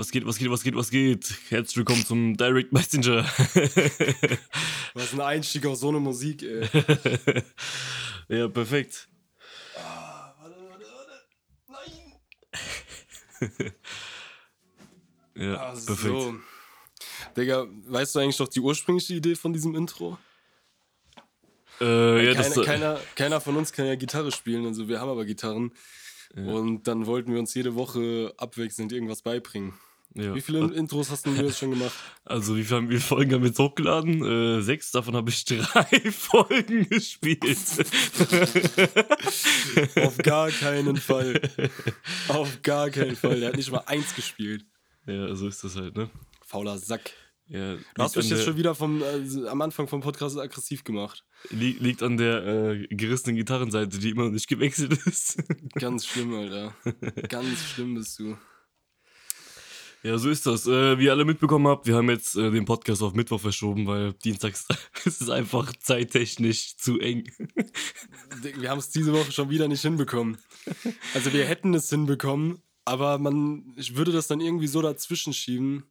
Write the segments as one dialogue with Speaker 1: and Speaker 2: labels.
Speaker 1: Was geht, was geht, was geht, was geht? Herzlich willkommen zum Direct Messenger.
Speaker 2: was ein Einstieg auf so eine Musik, ey.
Speaker 1: ja, perfekt.
Speaker 2: Ah, warte, warte, warte. Nein!
Speaker 1: ja, ah, perfekt. So.
Speaker 2: Digga, weißt du eigentlich doch die ursprüngliche Idee von diesem Intro?
Speaker 1: Äh, ja,
Speaker 2: keiner, das, keiner, keiner von uns kann ja Gitarre spielen, also wir haben aber Gitarren. Ja. Und dann wollten wir uns jede Woche abwechselnd irgendwas beibringen. Ja. Wie viele Intros hast du jetzt schon gemacht?
Speaker 1: Also, wie viele Folgen haben wir jetzt hochgeladen? Äh, sechs, davon habe ich drei Folgen gespielt.
Speaker 2: Auf gar keinen Fall. Auf gar keinen Fall. Der hat nicht mal eins gespielt.
Speaker 1: Ja, so ist das halt, ne?
Speaker 2: Fauler Sack.
Speaker 1: Ja,
Speaker 2: du hast mich jetzt schon wieder vom, äh, am Anfang vom Podcast aggressiv gemacht.
Speaker 1: Liegt, liegt an der äh, gerissenen Gitarrenseite, die immer noch nicht gewechselt ist.
Speaker 2: Ganz schlimm, Alter. Ganz schlimm bist du.
Speaker 1: Ja, so ist das. Äh, wie ihr alle mitbekommen habt, wir haben jetzt äh, den Podcast auf Mittwoch verschoben, weil dienstags ist es einfach zeittechnisch zu eng.
Speaker 2: wir haben es diese Woche schon wieder nicht hinbekommen. Also wir hätten es hinbekommen, aber man, ich würde das dann irgendwie so dazwischen schieben.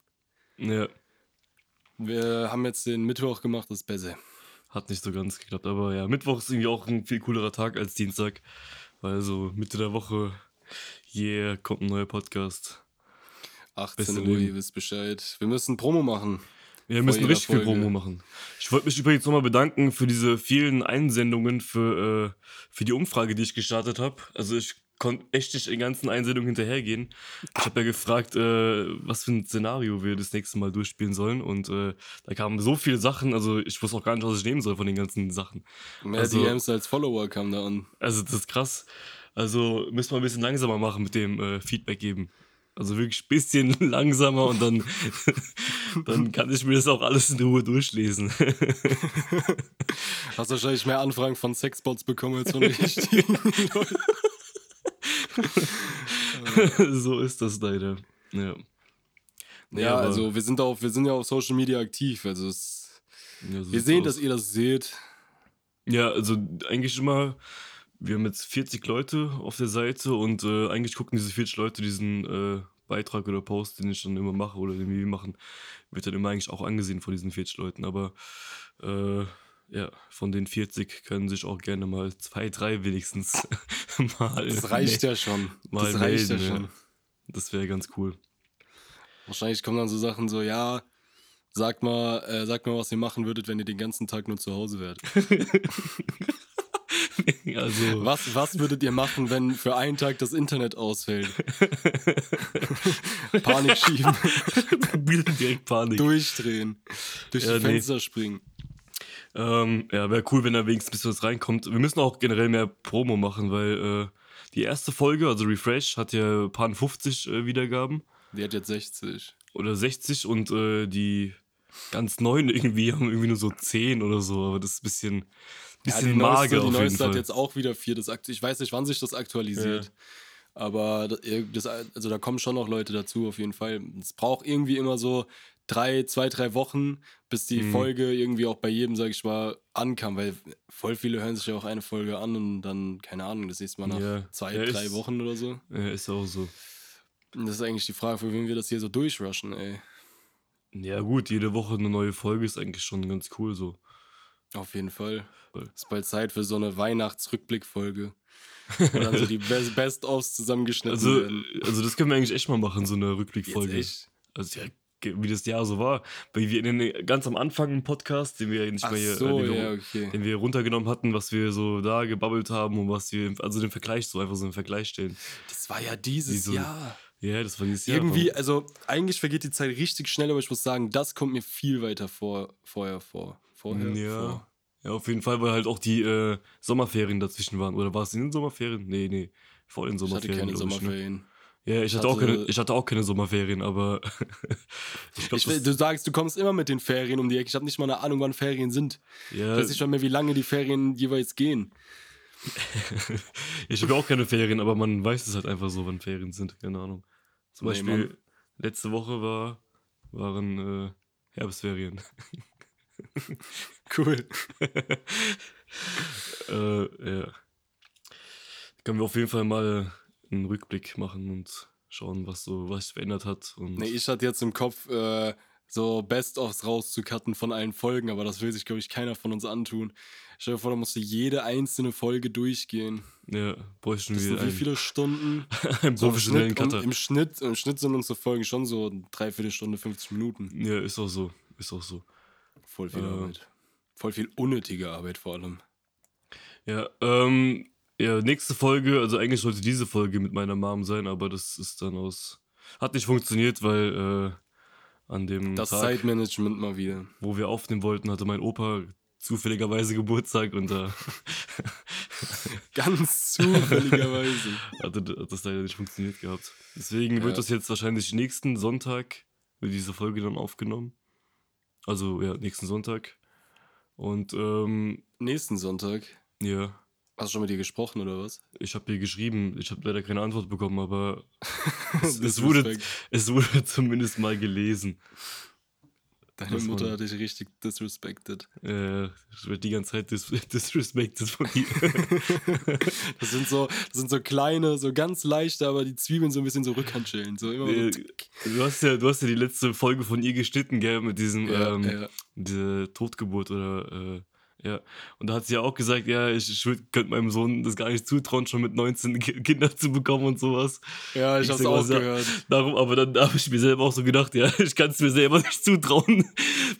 Speaker 1: Ja.
Speaker 2: Wir haben jetzt den Mittwoch gemacht, das ist besser.
Speaker 1: Hat nicht so ganz geklappt, aber ja, Mittwoch ist irgendwie auch ein viel coolerer Tag als Dienstag, weil so Mitte der Woche, yeah, kommt ein neuer Podcast.
Speaker 2: 18 Uhr, ihr wisst Bescheid. Wir müssen Promo machen.
Speaker 1: Wir müssen richtig Folge. viel Promo machen. Ich wollte mich übrigens nochmal bedanken für diese vielen Einsendungen für, äh, für die Umfrage, die ich gestartet habe. Also ich konnte echt nicht den ganzen Einsendungen hinterhergehen. Ich habe ja gefragt, äh, was für ein Szenario wir das nächste Mal durchspielen sollen. Und äh, da kamen so viele Sachen, also ich wusste auch gar nicht, was ich nehmen soll von den ganzen Sachen.
Speaker 2: Mehr
Speaker 1: also,
Speaker 2: DMs als Follower kamen da an.
Speaker 1: Also das ist krass. Also müssen wir ein bisschen langsamer machen mit dem äh, Feedback geben. Also wirklich ein bisschen langsamer und dann, dann kann ich mir das auch alles in Ruhe durchlesen.
Speaker 2: Hast wahrscheinlich mehr Anfragen von Sexbots bekommen als von richtigen Leuten.
Speaker 1: so ist das leider. Ja.
Speaker 2: Ja, ja also wir sind auch, wir sind ja auf Social Media aktiv. Also es, ja, so wir sehen, aus. dass ihr das seht.
Speaker 1: Ja, also eigentlich immer, wir haben jetzt 40 Leute auf der Seite und äh, eigentlich gucken diese 40 Leute diesen äh, Beitrag oder Post, den ich dann immer mache oder den wir machen, wird dann immer eigentlich auch angesehen von diesen 40 Leuten. Aber äh, ja, von den 40 können sich auch gerne mal zwei, drei wenigstens mal.
Speaker 2: Das reicht ja schon. Das
Speaker 1: reicht melden, ja schon. Das wäre ganz cool.
Speaker 2: Wahrscheinlich kommen dann so Sachen so, ja, sag mal, äh, sag mal, was ihr machen würdet, wenn ihr den ganzen Tag nur zu Hause wärt. also. was, was würdet ihr machen, wenn für einen Tag das Internet ausfällt? Panik schieben.
Speaker 1: Direkt Panik.
Speaker 2: Durchdrehen. Durch ja, die Fenster nee. springen.
Speaker 1: Ähm, ja, wäre cool, wenn da wenigstens ein bisschen was reinkommt. Wir müssen auch generell mehr Promo machen, weil äh, die erste Folge, also Refresh, hat ja ein paar 50 äh, Wiedergaben.
Speaker 2: Die hat jetzt 60.
Speaker 1: Oder 60 und äh, die ganz neuen irgendwie haben irgendwie nur so 10 oder so, aber das ist ein bisschen, bisschen ja, die mager neueste,
Speaker 2: Die
Speaker 1: neueste
Speaker 2: hat jetzt auch wieder 4. Das, ich weiß nicht, wann sich das aktualisiert. Ja. Aber das, also da kommen schon noch Leute dazu, auf jeden Fall. Es braucht irgendwie immer so drei, zwei, drei Wochen, bis die mhm. Folge irgendwie auch bei jedem, sag ich mal, ankam, weil voll viele hören sich ja auch eine Folge an und dann, keine Ahnung, das nächste Mal nach ja. zwei, ja, drei ist, Wochen oder so.
Speaker 1: Ja, ist auch so.
Speaker 2: Und das ist eigentlich die Frage, für wen wir das hier so durchrushen, ey.
Speaker 1: Ja, gut, jede Woche eine neue Folge ist eigentlich schon ganz cool so.
Speaker 2: Auf jeden Fall. Ist bald Zeit für so eine Weihnachtsrückblickfolge. Wo dann so die Best-ofs zusammengeschnitten
Speaker 1: also,
Speaker 2: werden.
Speaker 1: Also, das können wir eigentlich echt mal machen, so eine Rückblickfolge. Also, ja, wie das Jahr so war. Weil wir in den, ganz am Anfang im Podcast, den wir nicht Ach mehr
Speaker 2: so,
Speaker 1: den,
Speaker 2: ja, okay.
Speaker 1: den wir runtergenommen hatten, was wir so da gebabbelt haben und was wir, also den Vergleich, so einfach so einen Vergleich stellen.
Speaker 2: Das war ja dieses so, Jahr.
Speaker 1: Ja, das war dieses Jahr.
Speaker 2: Irgendwie, also eigentlich vergeht die Zeit richtig schnell, aber ich muss sagen, das kommt mir viel weiter vor, vorher vor. Vorher
Speaker 1: ja.
Speaker 2: vor.
Speaker 1: Ja, auf jeden Fall, weil halt auch die äh, Sommerferien dazwischen waren. Oder war es in den Sommerferien? Nee, nee, vor den Sommerferien.
Speaker 2: Ich hatte keine Sommerferien.
Speaker 1: Ich, ne? Ja, ich hatte, hatte, auch keine, ich hatte auch keine Sommerferien, aber.
Speaker 2: ich glaub, ich, du sagst, du kommst immer mit den Ferien um die Ecke. Ich habe nicht mal eine Ahnung, wann Ferien sind. Ja. Ich weiß nicht mal mehr, wie lange die Ferien jeweils gehen.
Speaker 1: ich habe auch keine Ferien, aber man weiß es halt einfach so, wann Ferien sind. Keine Ahnung. Zum nee, Beispiel, Mann. letzte Woche war, waren äh, Herbstferien.
Speaker 2: cool.
Speaker 1: äh, ja. Können wir auf jeden Fall mal einen Rückblick machen und schauen, was so, was sich verändert hat. Und
Speaker 2: Nee, ich hatte jetzt im Kopf, äh, so Best-ofs rauszucutten von allen Folgen, aber das will sich, glaube ich, keiner von uns antun. Stell dir vor, da musst du jede einzelne Folge durchgehen.
Speaker 1: ja, bräuchten
Speaker 2: Das
Speaker 1: wir
Speaker 2: sind wie viele Stunden?
Speaker 1: einen
Speaker 2: So im
Speaker 1: professionellen
Speaker 2: Schnitt,
Speaker 1: Cutter.
Speaker 2: im, Schnitt, Im Schnitt sind unsere Folgen schon so dreiviertel Stunde, 50 Minuten.
Speaker 1: Ja, ist auch so. Ist auch so.
Speaker 2: Voll viel
Speaker 1: Äh.
Speaker 2: Arbeit. Voll viel unnötige Arbeit vor allem.
Speaker 1: Ja, ähm, ja, nächste Folge, also eigentlich sollte diese Folge mit meiner Mom sein, aber das ist dann aus. Hat nicht funktioniert, weil äh, an dem
Speaker 2: Das
Speaker 1: Tag,
Speaker 2: Zeitmanagement mal wieder.
Speaker 1: wo wir aufnehmen wollten, hatte mein Opa zufälligerweise Geburtstag und da
Speaker 2: Ganz zufälligerweise.
Speaker 1: hatte hat das leider nicht funktioniert gehabt. Deswegen wird
Speaker 2: Ja.
Speaker 1: das jetzt wahrscheinlich nächsten Sonntag, wird diese Folge dann aufgenommen. Also ja, nächsten Sonntag. Und ähm,
Speaker 2: Nächsten Sonntag.
Speaker 1: ja,
Speaker 2: Hast du schon mit dir gesprochen oder was?
Speaker 1: ich habe dir geschrieben, ich habe leider keine Antwort bekommen, aber es, es, wurde, es wurde zumindest mal gelesen.
Speaker 2: Deine
Speaker 1: das
Speaker 2: Mutter hat dich richtig disrespected.
Speaker 1: Äh, ich werde die ganze Zeit dis disrespected von ihr.
Speaker 2: Das sind so, das sind so kleine, so ganz leichte, aber die Zwiebeln so ein bisschen so Rückhandschellen. So immer
Speaker 1: Äh,
Speaker 2: so
Speaker 1: du, hast ja, du hast ja die letzte Folge von ihr geschnitten, gell, mit diesem
Speaker 2: ja,
Speaker 1: ähm,
Speaker 2: ja.
Speaker 1: diese Totgeburt oder äh, ja. Und da hat sie ja auch gesagt, ja, ich, ich könnte meinem Sohn das gar nicht zutrauen, schon mit 19 Ki- Kinder zu bekommen und sowas.
Speaker 2: ja, ich
Speaker 1: Ich
Speaker 2: hab's auch
Speaker 1: sa-
Speaker 2: gehört.
Speaker 1: Darum, aber dann habe ich mir selber auch so gedacht, ja, ich kann es mir selber nicht zutrauen,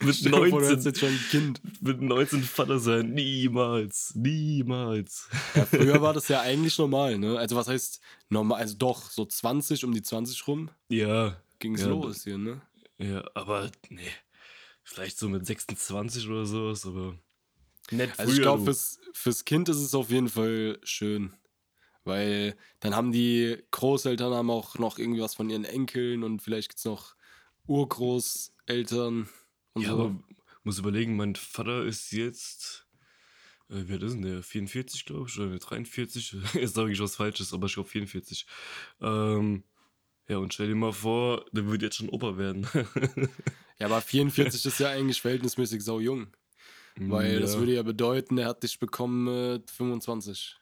Speaker 1: mit
Speaker 2: hättest
Speaker 1: 19,
Speaker 2: jetzt schon ein Kind.
Speaker 1: mit 19 Vater sein. Niemals, niemals.
Speaker 2: Ja, früher war das ja eigentlich normal, ne? Also was heißt normal? Also doch, so 20, um die 20 rum
Speaker 1: Ja,
Speaker 2: ging's
Speaker 1: Ja,
Speaker 2: los hier, ne?
Speaker 1: ja, aber nee, vielleicht so mit 26 oder sowas, aber nett
Speaker 2: Also ich glaube, fürs, fürs Kind ist es auf jeden Fall schön. Weil dann haben die Großeltern haben auch noch irgendwie was von ihren Enkeln und vielleicht gibt es noch Urgroßeltern und
Speaker 1: Ja,
Speaker 2: so.
Speaker 1: aber muss überlegen, mein Vater ist jetzt, äh, wie alt ist denn der? 44, glaube ich, oder 43? Jetzt sage ich was Falsches, aber ich glaube 44. Ähm, ja, und stell dir mal vor, der würde jetzt schon Opa werden.
Speaker 2: Ja, aber 44 ist ja eigentlich verhältnismäßig sau jung. Weil das
Speaker 1: ja,
Speaker 2: würde ja bedeuten, er hat dich bekommen mit 25.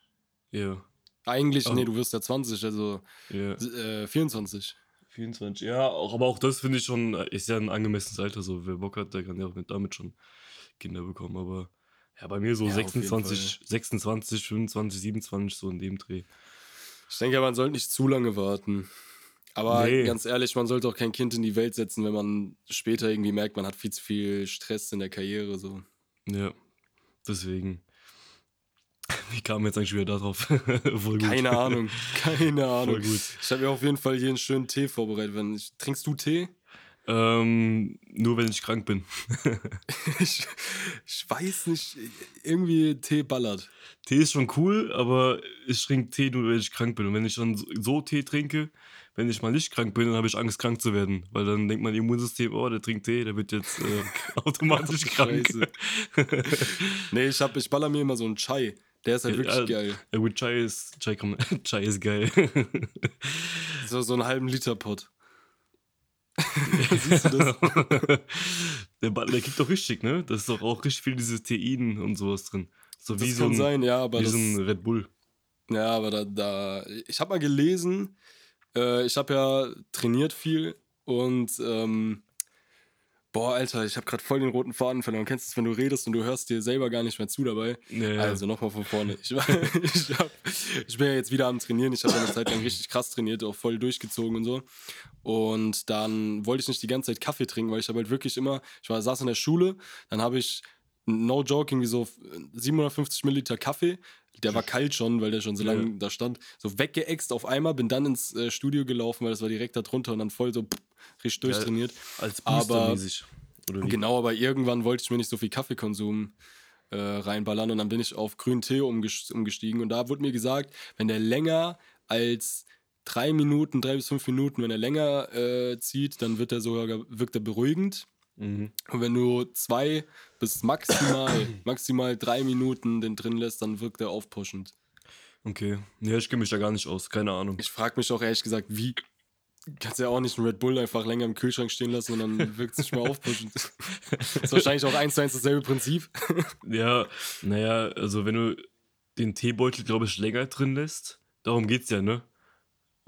Speaker 1: Ja,
Speaker 2: Eigentlich,
Speaker 1: Aber-
Speaker 2: nee, du wirst ja 20, also
Speaker 1: ja.
Speaker 2: äh, 24.
Speaker 1: 24. Ja, auch, aber auch das finde ich schon, äh, ist ja ein angemessenes Alter. So, wer Bock hat, der kann ja auch mit, damit schon Kinder bekommen. Aber ja, bei mir so
Speaker 2: Ja, auf jeden
Speaker 1: 26, 26, 25, 27, so in dem Dreh.
Speaker 2: Ich denke, man sollte nicht zu lange warten. Aber
Speaker 1: Nee.
Speaker 2: ganz ehrlich, man sollte auch kein Kind in die Welt setzen, wenn man später irgendwie merkt, man hat viel zu viel Stress in der Karriere. So.
Speaker 1: Ja, deswegen. Wie kam jetzt eigentlich wieder darauf?
Speaker 2: Keine Ahnung, keine Ahnung. Ich habe mir auf jeden Fall hier einen schönen Tee vorbereitet. Wenn ich, trinkst du Tee?
Speaker 1: Ähm, nur wenn ich krank bin.
Speaker 2: Ich, ich weiß nicht, irgendwie Tee ballert.
Speaker 1: Tee ist schon cool, aber ich trinke Tee nur, wenn ich krank bin. Und wenn ich dann so- Tee trinke, wenn ich mal nicht krank bin, dann habe ich Angst, krank zu werden. Weil dann denkt mein Immunsystem, oh, der trinkt Tee, der wird jetzt äh, automatisch krank.
Speaker 2: Nee, ich, hab, ich baller mir immer so einen Chai. Der ist halt
Speaker 1: Ja,
Speaker 2: wirklich
Speaker 1: ja.
Speaker 2: geil.
Speaker 1: Ja gut, Chai ist, Chai, kann man, Chai ist geil.
Speaker 2: So, so einen halben Liter Pot. Siehst du das?
Speaker 1: der, der kickt doch richtig, ne? Da ist doch auch richtig viel dieses Tein und sowas drin. So wie
Speaker 2: Das
Speaker 1: so
Speaker 2: kann
Speaker 1: ein,
Speaker 2: sein, ja, aber
Speaker 1: wie
Speaker 2: das,
Speaker 1: so ein Red Bull.
Speaker 2: Ja, aber da, da ich habe mal gelesen, äh, ich habe ja trainiert viel und ähm, boah, Alter, ich habe gerade voll den roten Faden verloren. Kennst du es, wenn du redest und du hörst dir selber gar nicht mehr zu dabei?
Speaker 1: Ja.
Speaker 2: Also nochmal von vorne. Ich, war- ich, hab, ich bin ja jetzt wieder am Trainieren. Ich habe eine Zeit lang richtig krass trainiert, auch voll durchgezogen und so. Und dann wollte ich nicht die ganze Zeit Kaffee trinken, weil ich habe halt wirklich immer, ich war, saß in der Schule, dann habe ich, no joke, irgendwie so 750 Milliliter Kaffee. Der war kalt schon, weil der schon so
Speaker 1: Ja.
Speaker 2: lange da stand. So weggeext auf einmal, bin dann ins äh, Studio gelaufen, weil das war direkt da drunter und dann voll so pff, richtig durchtrainiert.
Speaker 1: Als
Speaker 2: aber-? Genau, aber irgendwann wollte ich mir nicht so viel Kaffeekonsum äh, reinballern und dann bin ich auf grünen Tee umges- umgestiegen und da wurde mir gesagt, wenn der länger als drei Minuten, drei bis fünf Minuten, wenn er länger äh, zieht, dann wird er sogar wirkt er beruhigend.
Speaker 1: Mhm.
Speaker 2: Und wenn du zwei bis maximal, maximal drei Minuten den drin lässt, dann wirkt er aufpushend.
Speaker 1: Okay. Ja, ich kenne mich da gar nicht aus. Keine Ahnung.
Speaker 2: Ich frage mich auch ehrlich gesagt, wie kannst du ja auch nicht einen Red Bull einfach länger im Kühlschrank stehen lassen und dann wirkt es nicht mehr aufpushend. ist wahrscheinlich auch eins zu eins dasselbe Prinzip.
Speaker 1: Ja, naja, also wenn du den Teebeutel, glaube ich, länger drin lässt, darum geht's ja, ne?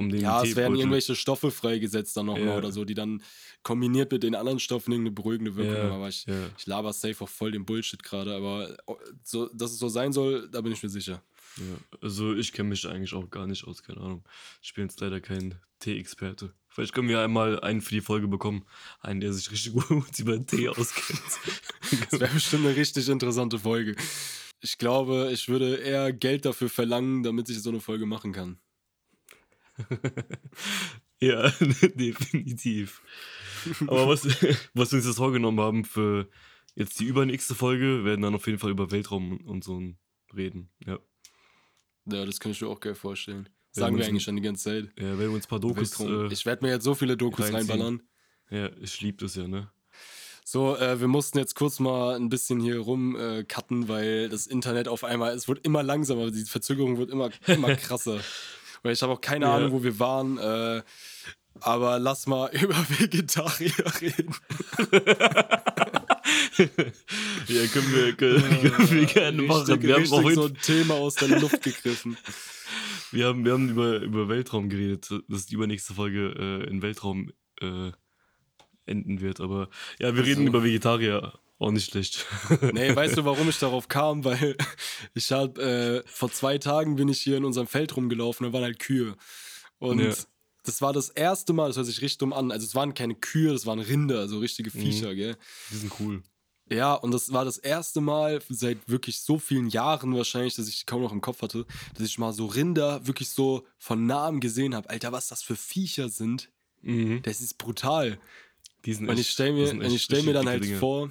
Speaker 1: Um den
Speaker 2: Ja, es werden irgendwelche Stoffe freigesetzt dann nochmal
Speaker 1: Ja.
Speaker 2: oder so, die dann kombiniert mit den anderen Stoffen irgendeine beruhigende Wirkung
Speaker 1: Ja,
Speaker 2: haben. Aber ich,
Speaker 1: ja.
Speaker 2: ich laber safe auch voll den Bullshit gerade. Aber oh, so, dass es so sein soll, da bin ich mir sicher.
Speaker 1: Ja, also ich kenne mich eigentlich auch gar nicht aus, keine Ahnung. Ich bin jetzt leider kein Tee-Experte. Vielleicht können wir einmal einen für die Folge bekommen. Einen, der sich richtig gut über Tee auskennt.
Speaker 2: Das wäre bestimmt eine richtig interessante Folge. Ich glaube, ich würde eher Geld dafür verlangen, damit ich so eine Folge machen kann.
Speaker 1: ja, definitiv. Aber was, was wir uns jetzt vorgenommen haben für jetzt die übernächste Folge, werden dann auf jeden Fall über Weltraum und so reden. Ja.
Speaker 2: Ja, das kann ich mir auch geil vorstellen. Sagen wir
Speaker 1: uns-
Speaker 2: eigentlich schon die ganze Zeit.
Speaker 1: Ja, werden wir uns ein paar Dokus. Äh,
Speaker 2: ich werde mir jetzt so viele Dokus reinballern.
Speaker 1: ja, ich liebe das ja, ne?
Speaker 2: So, äh, wir mussten jetzt kurz mal ein bisschen hier rum äh, cutten, weil das Internet auf einmal, es wird immer langsamer, die Verzögerung wird immer, immer krasser. Weil ich habe auch keine
Speaker 1: Ja.
Speaker 2: Ahnung, wo wir waren. Äh, aber lass mal über Vegetarier reden.
Speaker 1: ja, können wir, können, können wir gerne machen.
Speaker 2: Richtig,
Speaker 1: Wir haben, heute,
Speaker 2: so ein Thema aus der Luft gegriffen.
Speaker 1: wir haben, wir haben über, über Weltraum geredet, dass die übernächste Folge äh, in Weltraum äh, enden wird. Aber ja, wir
Speaker 2: Ach
Speaker 1: reden über Vegetarier. Auch nicht schlecht.
Speaker 2: Nee, weißt du, warum ich darauf kam? Weil ich habe äh, vor zwei Tagen bin ich hier in unserem Feld rumgelaufen, da waren halt Kühe. Und
Speaker 1: Ja.
Speaker 2: das war das erste Mal, das hört sich richtig dumm an. Also es waren keine Kühe, das waren Rinder, so richtige
Speaker 1: Mhm.
Speaker 2: Viecher, gell?
Speaker 1: Die sind cool.
Speaker 2: Ja, und das war das erste Mal seit wirklich so vielen Jahren wahrscheinlich, dass ich die kaum noch im Kopf hatte, dass ich mal so Rinder wirklich so von nahem gesehen habe. Alter, was das für Viecher sind,
Speaker 1: Mhm.
Speaker 2: das ist brutal.
Speaker 1: Die sind
Speaker 2: Und ich stelle mir, ich stell mir dann halt
Speaker 1: Dinge.
Speaker 2: vor,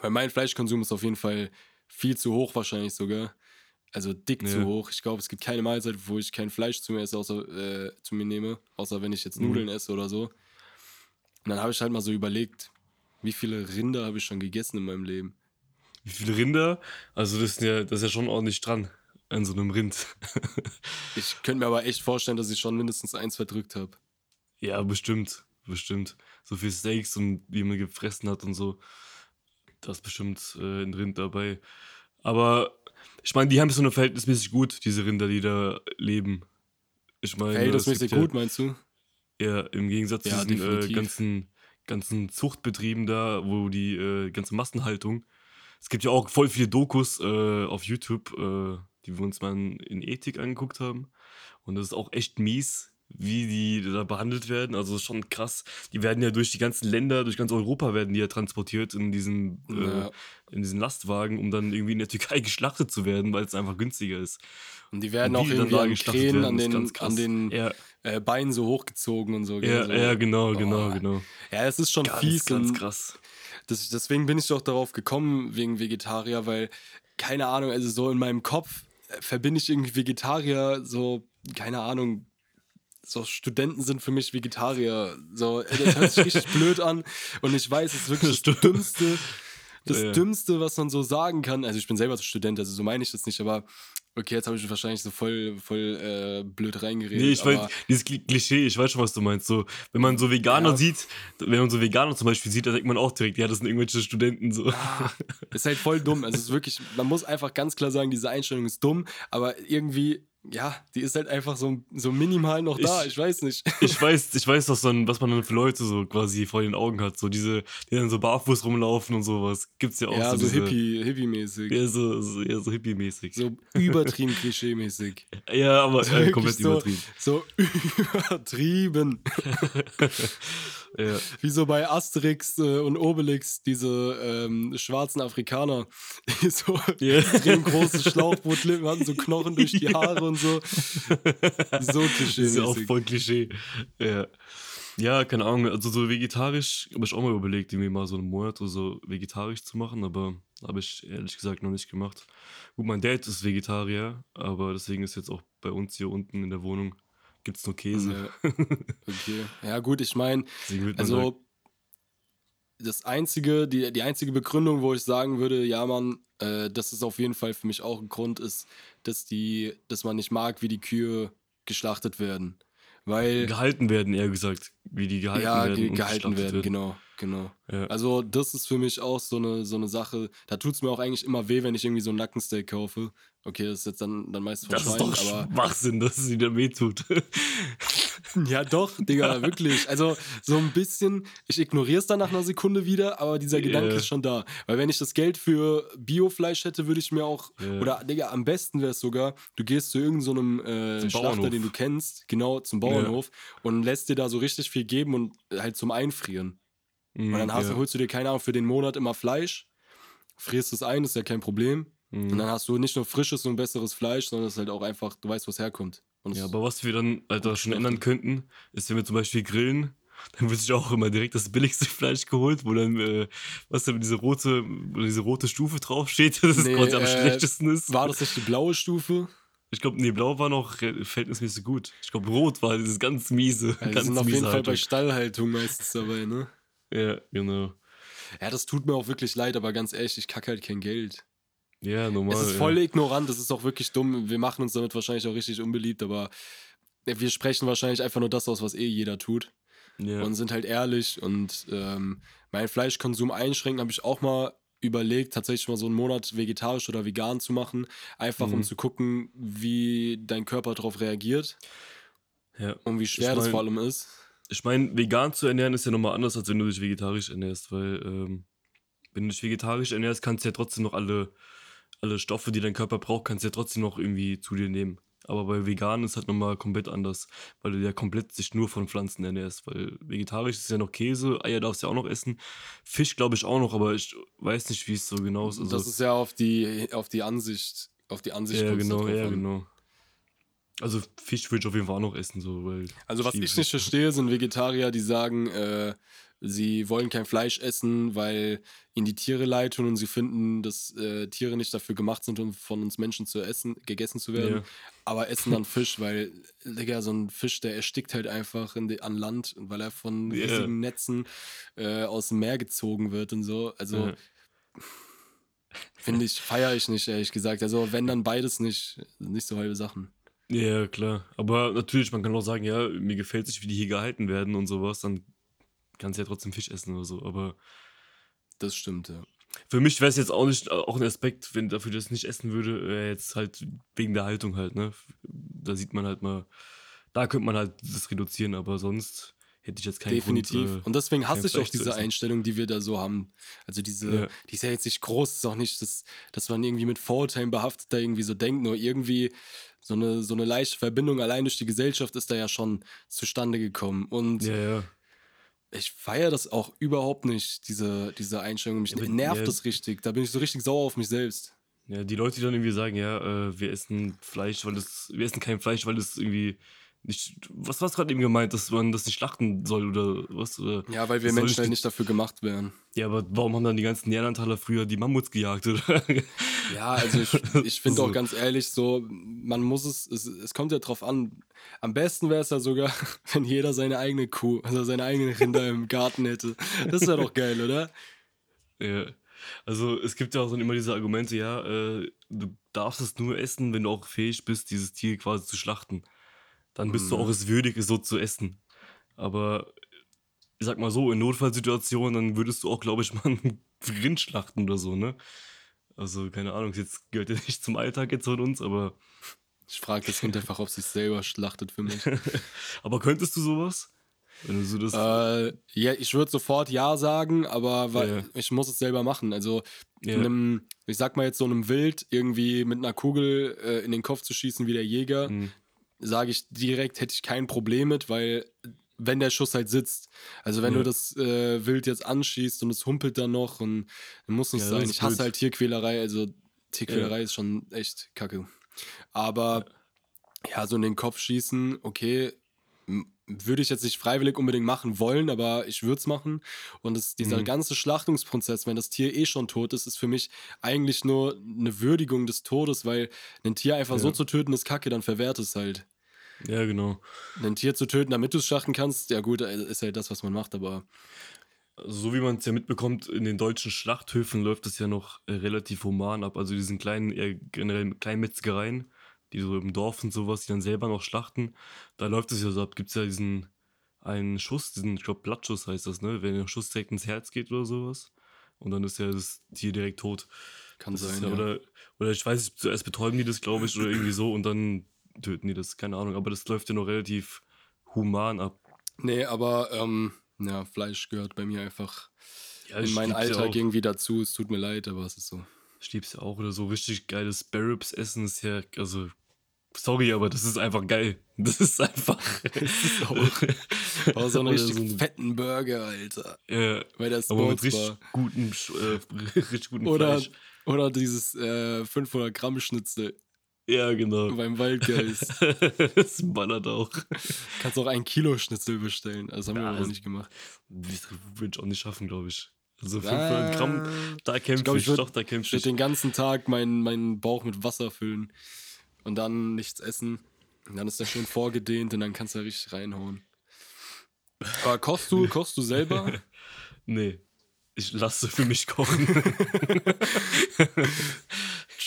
Speaker 2: weil mein Fleischkonsum ist auf jeden Fall viel zu hoch wahrscheinlich sogar. Also dick zu
Speaker 1: Ja.
Speaker 2: hoch. Ich glaube, es gibt keine Mahlzeit, wo ich kein Fleisch zu mir esse, außer äh, zu mir nehme, außer wenn ich jetzt
Speaker 1: Mhm.
Speaker 2: Nudeln esse oder so. Und dann habe ich halt mal so überlegt, wie viele Rinder habe ich schon gegessen in meinem Leben?
Speaker 1: Wie viele Rinder? Also das ist ja, das ist ja schon ordentlich dran an so einem Rind.
Speaker 2: Ich könnte mir aber echt vorstellen, dass ich schon mindestens eins verdrückt habe.
Speaker 1: ja, bestimmt. Bestimmt. So viel Steaks und wie man gefressen hat und so. Da ist bestimmt äh, ein Rind dabei. Aber ich meine, die haben es so nur verhältnismäßig gut, diese Rinder, die da leben. Ich meine,
Speaker 2: Verhältnismäßig gut, meinst du?
Speaker 1: Ja, ja, im Gegensatz
Speaker 2: Ja,
Speaker 1: zu diesen äh, ganzen, ganzen Zuchtbetrieben da, wo die äh, ganze Massenhaltung. Es gibt ja auch voll viele Dokus äh, auf YouTube, äh, die wir uns mal in Ethik angeguckt haben. Und das ist auch echt mies, wie die da behandelt werden. Also schon krass. Die werden ja durch die ganzen Länder, durch ganz Europa werden die ja transportiert in diesen, äh,
Speaker 2: Ja.
Speaker 1: in diesen Lastwagen, um dann irgendwie in der Türkei geschlachtet zu werden, weil es einfach günstiger ist.
Speaker 2: Und die werden
Speaker 1: Und
Speaker 2: auch
Speaker 1: die
Speaker 2: irgendwie an Krähen, an den, an den
Speaker 1: Ja,
Speaker 2: äh, Beinen so hochgezogen und so.
Speaker 1: ja,
Speaker 2: so.
Speaker 1: ja genau, genau,
Speaker 2: Oh.
Speaker 1: genau.
Speaker 2: Ja, es ist schon
Speaker 1: Ganz,
Speaker 2: fies.
Speaker 1: ganz krass.
Speaker 2: Das, deswegen bin ich doch darauf gekommen, wegen Vegetarier, weil, keine Ahnung, also so in meinem Kopf äh, verbinde ich irgendwie Vegetarier so, keine Ahnung, so Studenten sind für mich Vegetarier. So, das hört sich richtig blöd an und ich weiß, es ist wirklich das. Dümmste, das
Speaker 1: Ja.
Speaker 2: Dümmste, was man so sagen kann. Also ich bin selber Student, also so meine ich das nicht, aber okay, jetzt habe ich wahrscheinlich so voll, voll äh, blöd reingeredet.
Speaker 1: Nee, ich weiß, dieses Kli- Klischee, ich weiß schon, was du meinst. So, wenn man so Veganer
Speaker 2: Ja.
Speaker 1: sieht, wenn man so Veganer zum Beispiel sieht, dann denkt man auch direkt, ja, das sind irgendwelche Studenten so.
Speaker 2: Ist halt voll dumm. Also es ist wirklich, man muss einfach ganz klar sagen, diese Einstellung ist dumm, aber irgendwie, ja, die ist halt einfach so, so minimal noch da.
Speaker 1: Ich-
Speaker 2: Ich weiß nicht.
Speaker 1: Ich weiß, ich weiß, was, dann, was man dann für Leute so quasi vor den Augen hat. So diese, die dann so barfuß rumlaufen und sowas. Gibt's ja auch
Speaker 2: ja,
Speaker 1: so.
Speaker 2: so Hippie, Hippie-mäßig.
Speaker 1: Ja, so, so, ja, so hippie-mäßig.
Speaker 2: So übertrieben klischee-mäßig.
Speaker 1: Ja, aber
Speaker 2: So
Speaker 1: äh, komplett
Speaker 2: so,
Speaker 1: übertrieben.
Speaker 2: So übertrieben.
Speaker 1: Ja.
Speaker 2: Wie so bei Asterix äh, und Obelix, diese ähm, schwarzen Afrikaner, die so
Speaker 1: Ja.
Speaker 2: extrem große Schlauchbootlippen hatten, so Knochen durch die
Speaker 1: Ja.
Speaker 2: Haare und so. So
Speaker 1: Das ist ja auch
Speaker 2: klischee
Speaker 1: voll Klischee. Ja. Ja, keine Ahnung. Also so vegetarisch habe ich auch mal überlegt, irgendwie mal so einen Monat oder so vegetarisch zu machen, aber habe ich ehrlich gesagt noch nicht gemacht. Gut, mein Dad ist Vegetarier, aber deswegen ist jetzt auch bei uns hier unten in der Wohnung gibt's nur Käse.
Speaker 2: Ja. Okay. Ja, gut, ich meine,
Speaker 1: wird
Speaker 2: also das einzige, die, die einzige Begründung, wo ich sagen würde, ja, Mann, äh, das ist auf jeden Fall für mich auch ein Grund, ist, dass die, dass man nicht mag, wie die Kühe geschlachtet werden. Weil
Speaker 1: gehalten werden, eher gesagt. Wie die gehalten
Speaker 2: ja,
Speaker 1: werden.
Speaker 2: ge
Speaker 1: und
Speaker 2: gehalten werden, genau, genau. Ja. Also, das ist für mich auch so eine, so eine Sache. Da tut es mir auch eigentlich immer weh, wenn ich irgendwie so ein Nackensteak kaufe. Okay, das ist jetzt dann, dann meist
Speaker 1: Das ist doch aber Schwachsinn, dass es wieder weh tut.
Speaker 2: ja, doch, Digga, wirklich. Also, so ein bisschen, ich ignoriere es dann nach einer Sekunde wieder, aber dieser Gedanke yeah. ist schon da. Weil, wenn ich das Geld für Biofleisch hätte, würde ich mir auch, yeah. oder, Digga, am besten wäre es sogar, du gehst zu irgendeinem so äh, Schlachter, den du kennst, genau, zum Bauernhof yeah. und lässt dir da so richtig viel geben und halt zum Einfrieren. Mm, und dann hast, holst du dir, keine Ahnung, für den Monat immer Fleisch, frierst es ein, ist ja kein Problem Mhm. Und dann hast du nicht nur frisches und besseres Fleisch, sondern es ist halt auch einfach, du weißt, wo es herkommt. Und
Speaker 1: ja, aber was wir dann Alter, schon ändern könnten, ist, wenn wir zum Beispiel grillen, dann wird sich auch immer direkt das billigste Fleisch geholt, wo dann, äh, was da diese rote, diese rote Stufe draufsteht, dass nee, es quasi am äh, schlechtesten ist.
Speaker 2: War das nicht die blaue Stufe?
Speaker 1: Ich glaube, nee, blau war noch verhältnismäßig gut. Ich glaube, rot war dieses ganz miese.
Speaker 2: Ja,
Speaker 1: ganz
Speaker 2: sind auf jeden Haltung. Fall bei Stallhaltung meistens dabei, ne?
Speaker 1: Ja, genau.
Speaker 2: Ja, das tut mir auch wirklich leid, aber ganz ehrlich, ich kacke halt kein Geld.
Speaker 1: Ja, normal.
Speaker 2: Es ist voll ja. ignorant, es ist auch wirklich dumm. Wir machen uns damit wahrscheinlich auch richtig unbeliebt, aber wir sprechen wahrscheinlich einfach nur das aus, was eh jeder tut. Ja. Und sind halt ehrlich und ähm, meinen Fleischkonsum einschränken habe ich auch mal überlegt, tatsächlich mal so einen Monat vegetarisch oder vegan zu machen, einfach mhm. um zu gucken, wie dein Körper darauf reagiert. Ja. Und wie schwer ich mein, das vor allem ist.
Speaker 1: Ich meine, vegan zu ernähren ist ja nochmal anders, als wenn du dich vegetarisch ernährst, weil ähm, wenn du dich vegetarisch ernährst, kannst du ja trotzdem noch alle alle Stoffe, die dein Körper braucht, kannst du ja trotzdem noch irgendwie zu dir nehmen. Aber bei vegan ist halt nochmal komplett anders, weil du ja komplett sich nur von Pflanzen ernährst. Weil vegetarisch ist ja noch Käse, Eier darfst du ja auch noch essen. Fisch glaube ich auch noch, aber ich weiß nicht, wie es so genau ist.
Speaker 2: Also das ist ja auf die, auf die Ansicht, auf die Ansicht.
Speaker 1: Ja, genau, ja, genau. Also Fisch würde ich auf jeden Fall auch noch essen. So, weil
Speaker 2: also was ich nicht verstehe, sind Vegetarier, die sagen, äh, sie wollen kein Fleisch essen, weil ihnen die Tiere leid tun und sie finden, dass äh, Tiere nicht dafür gemacht sind, um von uns Menschen zu essen, gegessen zu werden. Ja. Aber essen dann Fisch, weil, Digga, so ein Fisch, der erstickt halt einfach die, an Land, weil er von yeah. riesigen Netzen äh, aus dem Meer gezogen wird und so. Also ja. finde ich, feiere ich nicht, ehrlich gesagt. Also wenn dann beides nicht, nicht so halbe Sachen.
Speaker 1: Ja, klar. Aber natürlich, man kann auch sagen, ja, mir gefällt es, wie die hier gehalten werden und sowas. Dann kannst ja trotzdem Fisch essen oder so, aber.
Speaker 2: Das stimmt, ja.
Speaker 1: Für mich wäre es jetzt auch nicht auch ein Aspekt, wenn dafür das nicht essen würde, wäre jetzt halt wegen der Haltung halt, ne? Da sieht man halt mal, da könnte man halt das reduzieren, aber sonst hätte ich jetzt keinen
Speaker 2: Definitiv. Grund, äh, Und deswegen hasse ich auch diese Einstellung, die wir da so haben. Also diese, ja. die ist ja jetzt nicht groß, ist auch nicht, dass, dass man irgendwie mit Vorurteilen behaftet da irgendwie so denkt, nur irgendwie so eine, so eine leichte Verbindung allein durch die Gesellschaft ist da ja schon zustande gekommen. Und
Speaker 1: ja, ja
Speaker 2: ich feiere das auch überhaupt nicht, diese, diese Einstellung. Mich ja, nervt ja, das richtig. Da bin ich so richtig sauer auf mich selbst.
Speaker 1: Ja, die Leute, die dann irgendwie sagen, ja, äh, wir essen Fleisch, weil das, wir essen kein Fleisch, weil das irgendwie nicht, was war es gerade eben gemeint, dass man das nicht schlachten soll oder was? Oder
Speaker 2: ja, weil wir Menschen halt nicht dafür gemacht werden.
Speaker 1: Ja, aber warum haben dann die ganzen Neandertaler früher die Mammuts gejagt, oder?
Speaker 2: Ja, also ich, ich finde so. auch ganz ehrlich so, man muss es, es, es kommt ja drauf an. Am besten wäre es ja sogar, wenn jeder seine eigene Kuh, also seine eigenen Rinder im Garten hätte. Das wäre doch geil, oder?
Speaker 1: Ja. Also es gibt ja auch so immer diese Argumente, ja, äh, du darfst es nur essen, wenn du auch fähig bist, dieses Tier quasi zu schlachten dann bist mhm. du auch es würdig, es so zu essen. Aber ich sag mal so, in Notfallsituationen, dann würdest du auch, glaube ich, mal einen Rind schlachten oder so, ne? Also, keine Ahnung, jetzt gehört ja nicht zum Alltag jetzt von uns, aber.
Speaker 2: Ich frage das Kind einfach, ob sie es selber schlachtet für mich.
Speaker 1: aber könntest du sowas? Wenn du so das
Speaker 2: äh, ja, ich würde sofort Ja sagen, aber weil ja. ich muss es selber machen. Also, ja. einem, ich sag mal jetzt so einem Wild irgendwie mit einer Kugel äh, in den Kopf zu schießen wie der Jäger, mhm sage ich direkt, hätte ich kein Problem mit, weil wenn der Schuss halt sitzt. Also wenn ja. du das äh, Wild jetzt anschießt und es humpelt dann noch und dann muss nicht ja, sein. Ich hasse halt Tierquälerei, also Tierquälerei ja. ist schon echt kacke. Aber ja, so in den Kopf schießen, okay, würde ich jetzt nicht freiwillig unbedingt machen wollen, aber ich würde es machen. Und das, dieser mhm. ganze Schlachtungsprozess, wenn das Tier eh schon tot ist, ist für mich eigentlich nur eine Würdigung des Todes, weil ein Tier einfach ja. so zu töten ist kacke, dann verwehrt es halt.
Speaker 1: Ja, genau.
Speaker 2: Ein Tier zu töten, damit du es schlachten kannst, ja gut, äh, ist halt das, was man macht, aber.
Speaker 1: So wie man es ja mitbekommt, in den deutschen Schlachthöfen läuft es ja noch äh, relativ human ab. Also diesen kleinen, eher generell kleinen Metzgereien, die so im Dorf und sowas, die dann selber noch schlachten. Da läuft es ja so ab. Gibt es ja diesen, einen Schuss, diesen, ich glaube, Blattschuss heißt das, ne? Wenn der Schuss direkt ins Herz geht oder sowas. Und dann ist ja das Tier direkt tot.
Speaker 2: Kann
Speaker 1: Das
Speaker 2: sein,
Speaker 1: ja,
Speaker 2: ja.
Speaker 1: Oder, oder ich weiß nicht, zuerst betäuben die das, glaube ich, oder irgendwie so und dann töten die das, keine Ahnung. Aber das läuft ja noch relativ human ab.
Speaker 2: Nee, aber ähm, ja, Fleisch gehört bei mir einfach
Speaker 1: Ja,
Speaker 2: in meinen Alltag
Speaker 1: auch.
Speaker 2: irgendwie dazu. Es tut mir leid, aber es ist so.
Speaker 1: Lieb's ja auch. Oder so richtig geiles Sparrows essen ist ja, also, sorry, aber das ist einfach geil. Das ist einfach.
Speaker 2: Das ist auch. Aber so einen richtig
Speaker 1: so
Speaker 2: fetten Burger, Alter.
Speaker 1: Ja,
Speaker 2: Bei der
Speaker 1: aber mit richtig
Speaker 2: Bar.
Speaker 1: guten, äh, richtig guten
Speaker 2: Oder,
Speaker 1: Fleisch.
Speaker 2: oder dieses äh, 500 Gramm Schnitzel
Speaker 1: Ja, genau.
Speaker 2: beim Waldgeist.
Speaker 1: das ballert auch.
Speaker 2: Kannst auch ein Kilo Schnitzel bestellen. Das haben wir
Speaker 1: Ja,
Speaker 2: aber noch
Speaker 1: das-
Speaker 2: nicht gemacht.
Speaker 1: Würde ich auch nicht schaffen, glaube ich. Also 500 Gramm, da kämpfe
Speaker 2: glaub,
Speaker 1: ich,
Speaker 2: ich würd-
Speaker 1: doch, da
Speaker 2: Ich
Speaker 1: kämpfe
Speaker 2: würde
Speaker 1: ich.
Speaker 2: den ganzen Tag meinen, meinen Bauch mit Wasser füllen und dann nichts essen. Und dann ist der schön vorgedehnt und dann kannst du da richtig reinhauen. Aber kochst du, kochst du selber?
Speaker 1: Nee, ich lasse für mich kochen.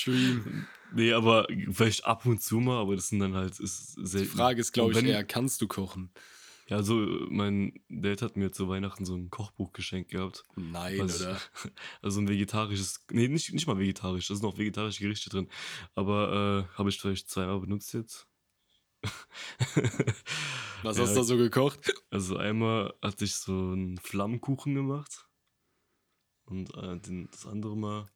Speaker 2: Dream.
Speaker 1: Nee, aber vielleicht ab und zu mal, aber das sind dann halt ist
Speaker 2: Die
Speaker 1: selten.
Speaker 2: Frage ist, glaube ich,
Speaker 1: wenn-
Speaker 2: eher, kannst du kochen?
Speaker 1: Ja, so, mein Dad hat mir zu Weihnachten so ein Kochbuch geschenkt gehabt.
Speaker 2: Nein,
Speaker 1: Was-
Speaker 2: oder?
Speaker 1: Also ein vegetarisches, nee, nicht, nicht mal vegetarisch, da sind auch vegetarische Gerichte drin. Aber äh, habe ich vielleicht zweimal benutzt jetzt.
Speaker 2: Was
Speaker 1: Ja.
Speaker 2: hast du da so gekocht?
Speaker 1: Also einmal hatte ich so einen Flammkuchen gemacht. Und äh, den, das andere Mal,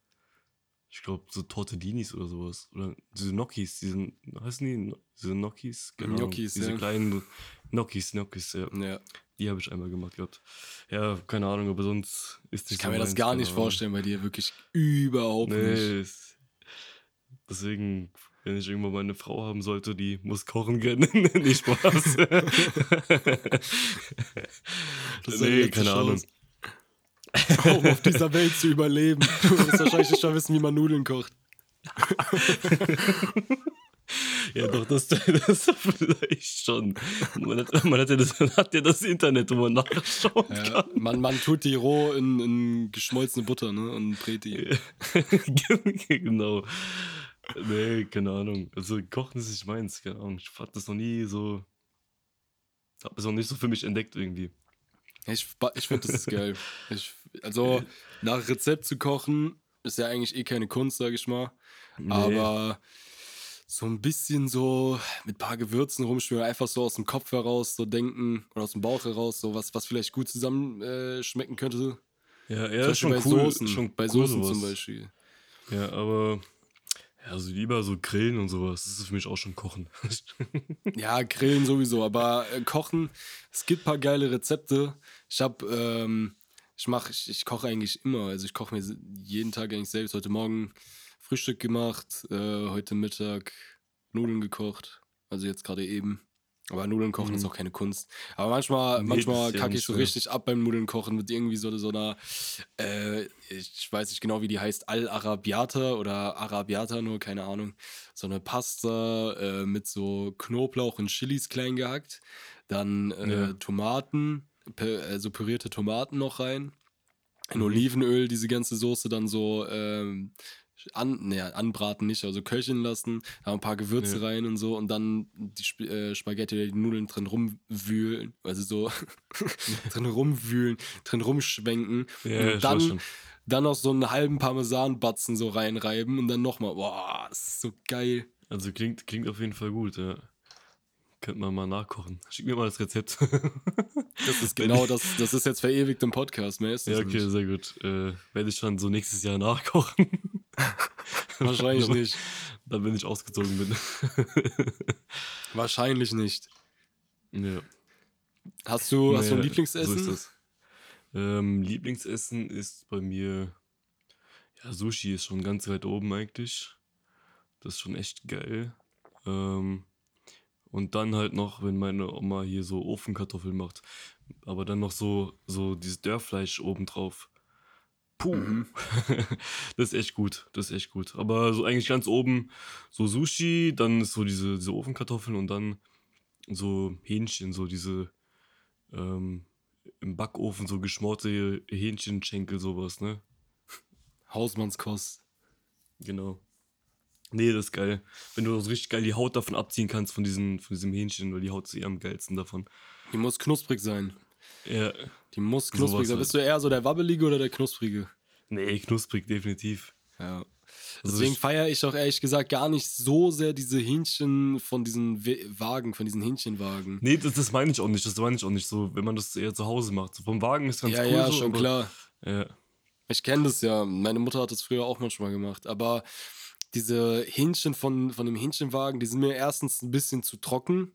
Speaker 1: ich glaube, so Tortellinis oder sowas. Oder diese Gnocchis, diese, heißen die? Diese Gnocchis? Genau,
Speaker 2: Gnocchis,
Speaker 1: Diese
Speaker 2: ja.
Speaker 1: kleinen Gnocchis, Gnocchis, ja.
Speaker 2: Ja.
Speaker 1: Die habe ich einmal gemacht gehabt. Ja, keine Ahnung, aber sonst ist nicht
Speaker 2: Ich kann
Speaker 1: so
Speaker 2: mir das gar nicht
Speaker 1: Ahnung.
Speaker 2: vorstellen bei dir, wirklich überhaupt nicht.
Speaker 1: Nee, es- deswegen, wenn ich irgendwann mal eine Frau haben sollte, die muss kochen können. nicht Spaß.
Speaker 2: Ist
Speaker 1: nee, keine Ahnung.
Speaker 2: Um auf dieser Welt zu überleben. Du wirst wahrscheinlich nicht mal wissen, wie man Nudeln kocht.
Speaker 1: Ja, doch, das, das vielleicht schon. Man hat, man hat, ja, das, hat ja das Internet, wo man nachschauen
Speaker 2: Ja,
Speaker 1: kann.
Speaker 2: man, man tut die roh in, in geschmolzene Butter ne, und brät die.
Speaker 1: genau. Nee, keine Ahnung. Also, Kochen ist nicht meins, keine Ahnung. Ich fand das noch nie so. Hab es noch nicht so für mich entdeckt irgendwie.
Speaker 2: Ich, ich finde, das ist geil. Ich, also, nach Rezept zu kochen, ist ja eigentlich eh keine Kunst, sag ich mal.
Speaker 1: Nee.
Speaker 2: Aber so ein bisschen so mit ein paar Gewürzen rumschmieren, einfach so aus dem Kopf heraus so denken oder aus dem Bauch heraus, so was, was vielleicht gut zusammen äh, schmecken könnte.
Speaker 1: Ja, ja, schon
Speaker 2: bei
Speaker 1: cool.
Speaker 2: Soßen.
Speaker 1: Schon
Speaker 2: bei
Speaker 1: cool
Speaker 2: Soßen
Speaker 1: sowas.
Speaker 2: zum Beispiel.
Speaker 1: Ja, aber. Ja, also lieber so grillen und sowas. Das ist für mich auch schon Kochen.
Speaker 2: Ja, grillen sowieso, aber äh, kochen, es gibt ein paar geile Rezepte. Ich hab, ähm, ich mache, ich, ich koche eigentlich immer. Also ich koche mir jeden Tag eigentlich selbst. Heute Morgen Frühstück gemacht, äh, heute Mittag Nudeln gekocht. Also jetzt gerade eben. Aber Nudeln kochen ist
Speaker 1: Mhm.
Speaker 2: auch keine Kunst. Aber manchmal,
Speaker 1: Nee,
Speaker 2: manchmal
Speaker 1: ist
Speaker 2: kacke ich so
Speaker 1: schwer.
Speaker 2: richtig ab beim Nudeln kochen mit irgendwie so, so einer, äh, ich weiß nicht genau, wie die heißt, Al-Arabiata oder Arabiata nur, keine Ahnung. So eine Pasta äh, mit so Knoblauch und Chilis klein gehackt. Dann äh,
Speaker 1: Ja.
Speaker 2: Tomaten, also pürierte Tomaten noch rein. In. Olivenöl diese ganze Soße dann so ähm, an, nee, anbraten nicht, also köcheln lassen, da ein paar Gewürze
Speaker 1: Ja.
Speaker 2: rein und so und dann die Sp äh, Spaghetti oder die Nudeln drin rumwühlen, also so drin rumwühlen, drin rumschwenken
Speaker 1: Ja,
Speaker 2: und dann, dann noch so einen halben Parmesanbatzen so reinreiben und dann nochmal, boah, ist so geil.
Speaker 1: Also klingt, klingt auf jeden Fall gut, ja. Könnte man mal nachkochen. Schick mir mal das Rezept.
Speaker 2: Das ist genau das, das ist jetzt verewigt im Podcast, mehr ist das
Speaker 1: ja, okay,
Speaker 2: nicht.
Speaker 1: sehr gut. Äh, Werde ich schon so nächstes Jahr nachkochen.
Speaker 2: Wahrscheinlich
Speaker 1: Aber-
Speaker 2: nicht.
Speaker 1: Dann, wenn ich ausgezogen bin.
Speaker 2: Wahrscheinlich nicht.
Speaker 1: ja.
Speaker 2: Hast du, hast du ein Lieblingsessen?
Speaker 1: So ist das. Ähm, Lieblingsessen ist bei mir. Ja, Sushi ist schon ganz weit oben eigentlich. Das ist schon echt geil. Ähm, und dann halt noch, wenn meine Oma hier so Ofenkartoffeln macht. Aber dann noch so, so dieses Dörrfleisch obendrauf. Puh.
Speaker 2: Mhm.
Speaker 1: das ist echt gut. Das ist echt gut. Aber so eigentlich ganz oben so Sushi, dann ist so diese, diese Ofenkartoffeln und dann so Hähnchen, so diese ähm, im Backofen so geschmorte Hähnchenschenkel, sowas, ne?
Speaker 2: Hausmannskost.
Speaker 1: Genau. Nee, das ist geil. Wenn du richtig geil die Haut davon abziehen kannst, von, diesen, von diesem Hähnchen, weil die Haut ist eh am geilsten davon.
Speaker 2: Die muss knusprig sein.
Speaker 1: Ja.
Speaker 2: Die muss knusprig sein.
Speaker 1: halt.
Speaker 2: Bist du eher so der Wabbelige oder der Knusprige?
Speaker 1: Nee, knusprig, definitiv.
Speaker 2: Ja.
Speaker 1: Also
Speaker 2: Deswegen feiere ich auch ehrlich gesagt gar nicht so sehr diese Hähnchen von diesen We Wagen, von diesen Hähnchenwagen.
Speaker 1: Nee, das, das meine ich auch nicht. Das meine ich auch nicht so, wenn man das eher zu Hause macht. So vom Wagen ist ganz
Speaker 2: ja,
Speaker 1: cool.
Speaker 2: ja,
Speaker 1: so,
Speaker 2: schon
Speaker 1: aber-
Speaker 2: klar.
Speaker 1: Ja.
Speaker 2: Ich kenne das ja. Meine Mutter hat das früher auch manchmal gemacht. Aber diese Hähnchen von, von dem Hähnchenwagen, die sind mir erstens ein bisschen zu trocken.